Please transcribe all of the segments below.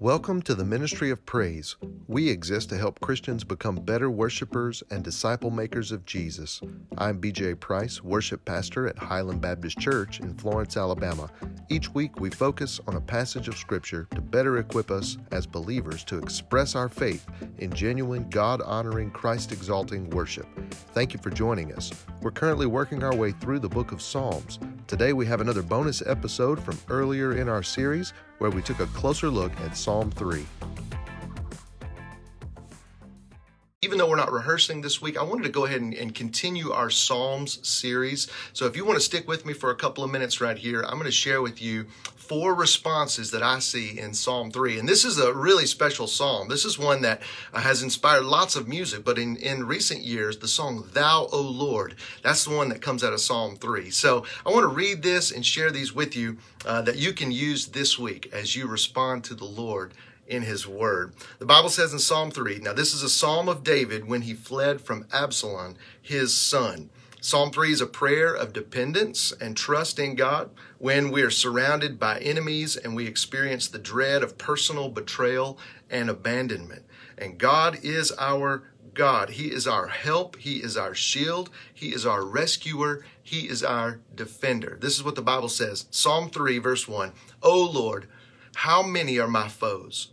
Welcome to the Ministry of Praise. We exist to help Christians become better worshipers and disciple makers of Jesus. I'm BJ Price, worship pastor at Highland Baptist Church in Florence, Alabama. Each week we focus on a passage of Scripture to better equip us as believers to express our faith in genuine, God honoring, Christ exalting worship. Thank you for joining us. We're currently working our way through the book of Psalms. Today we have another bonus episode from earlier in our series where we took a closer look at Psalm 3. Even though we're not rehearsing this week, I wanted to go ahead and, and, continue our Psalms series. So if you want to stick with me for a couple of minutes right here, I'm going to share with you four responses that I see in Psalm 3. And this is a really special psalm. This is one that has inspired lots of music, but in, in recent years, the song Thou, O Lord, that's the one that comes out of Psalm 3. So I want to read this and share these with you uh, that you can use this week as you respond to the Lord in his word. The Bible says in Psalm 3, now this is a psalm of David when he fled from Absalom, his son. Psalm 3 is a prayer of dependence and trust in God when we are surrounded by enemies and we experience the dread of personal betrayal and abandonment. And God is our God. He is our help. He is our shield. He is our rescuer. He is our defender. This is what the Bible says Psalm 3, verse 1. O Lord, how many are my foes?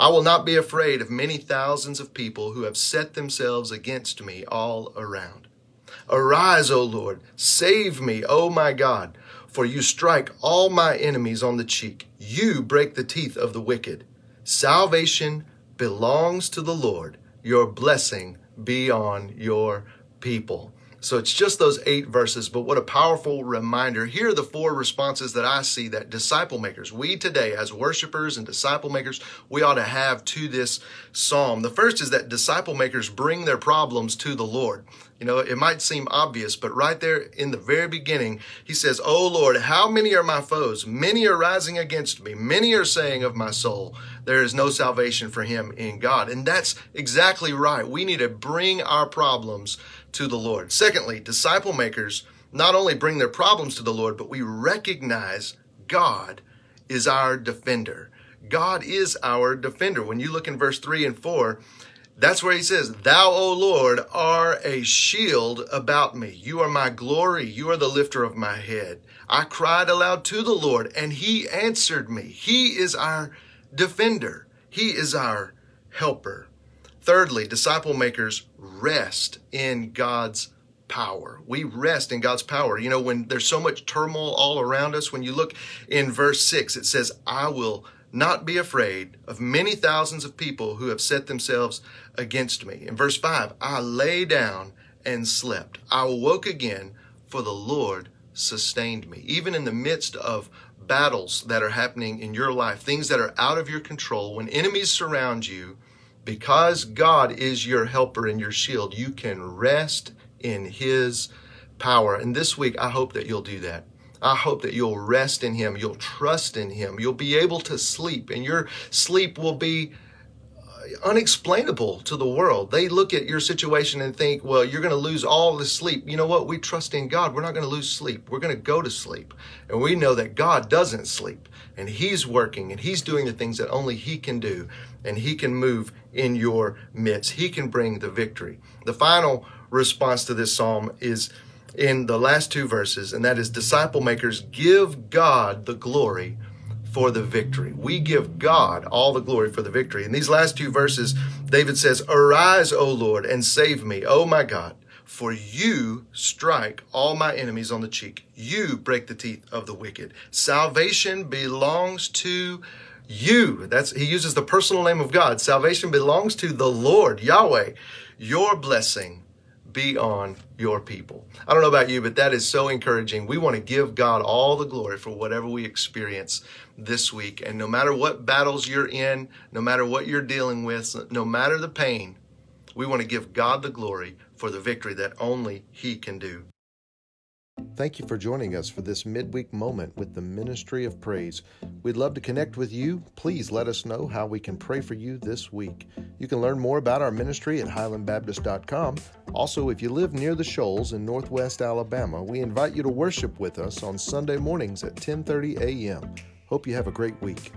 I will not be afraid of many thousands of people who have set themselves against me all around. Arise, O Lord, save me, O my God, for you strike all my enemies on the cheek. You break the teeth of the wicked. Salvation belongs to the Lord. Your blessing be on your people. So it's just those eight verses, but what a powerful reminder. Here are the four responses that I see that disciple makers, we today as worshipers and disciple makers, we ought to have to this psalm. The first is that disciple makers bring their problems to the Lord. You know, it might seem obvious, but right there in the very beginning, he says, Oh Lord, how many are my foes? Many are rising against me. Many are saying of my soul, there is no salvation for him in God. And that's exactly right. We need to bring our problems to the Lord. Secondly, disciple makers not only bring their problems to the Lord, but we recognize God is our defender. God is our defender. When you look in verse 3 and 4, that's where he says, Thou, O Lord, are a shield about me. You are my glory. You are the lifter of my head. I cried aloud to the Lord, and he answered me. He is our defender, he is our helper. Thirdly, disciple makers rest in God's power. We rest in God's power. You know, when there's so much turmoil all around us, when you look in verse 6, it says, I will not be afraid of many thousands of people who have set themselves against me. In verse 5, I lay down and slept. I awoke again, for the Lord sustained me. Even in the midst of battles that are happening in your life, things that are out of your control, when enemies surround you, because God is your helper and your shield, you can rest in His power. And this week, I hope that you'll do that. I hope that you'll rest in Him. You'll trust in Him. You'll be able to sleep, and your sleep will be uh, unexplainable to the world. They look at your situation and think, well, you're going to lose all the sleep. You know what? We trust in God. We're not going to lose sleep. We're going to go to sleep. And we know that God doesn't sleep, and He's working, and He's doing the things that only He can do, and He can move in your midst. He can bring the victory. The final response to this psalm is in the last two verses, and that is disciple makers give God the glory for the victory. We give God all the glory for the victory. In these last two verses, David says, Arise, O Lord, and save me, O my God, for you strike all my enemies on the cheek. You break the teeth of the wicked. Salvation belongs to you. That's he uses the personal name of God. Salvation belongs to the Lord, Yahweh. Your blessing be on your people. I don't know about you, but that is so encouraging. We want to give God all the glory for whatever we experience this week. And no matter what battles you're in, no matter what you're dealing with, no matter the pain, we want to give God the glory for the victory that only He can do. Thank you for joining us for this midweek moment with the Ministry of Praise. We'd love to connect with you. Please let us know how we can pray for you this week. You can learn more about our ministry at highlandbaptist.com. Also, if you live near the Shoals in northwest Alabama, we invite you to worship with us on Sunday mornings at 10:30 a.m. Hope you have a great week.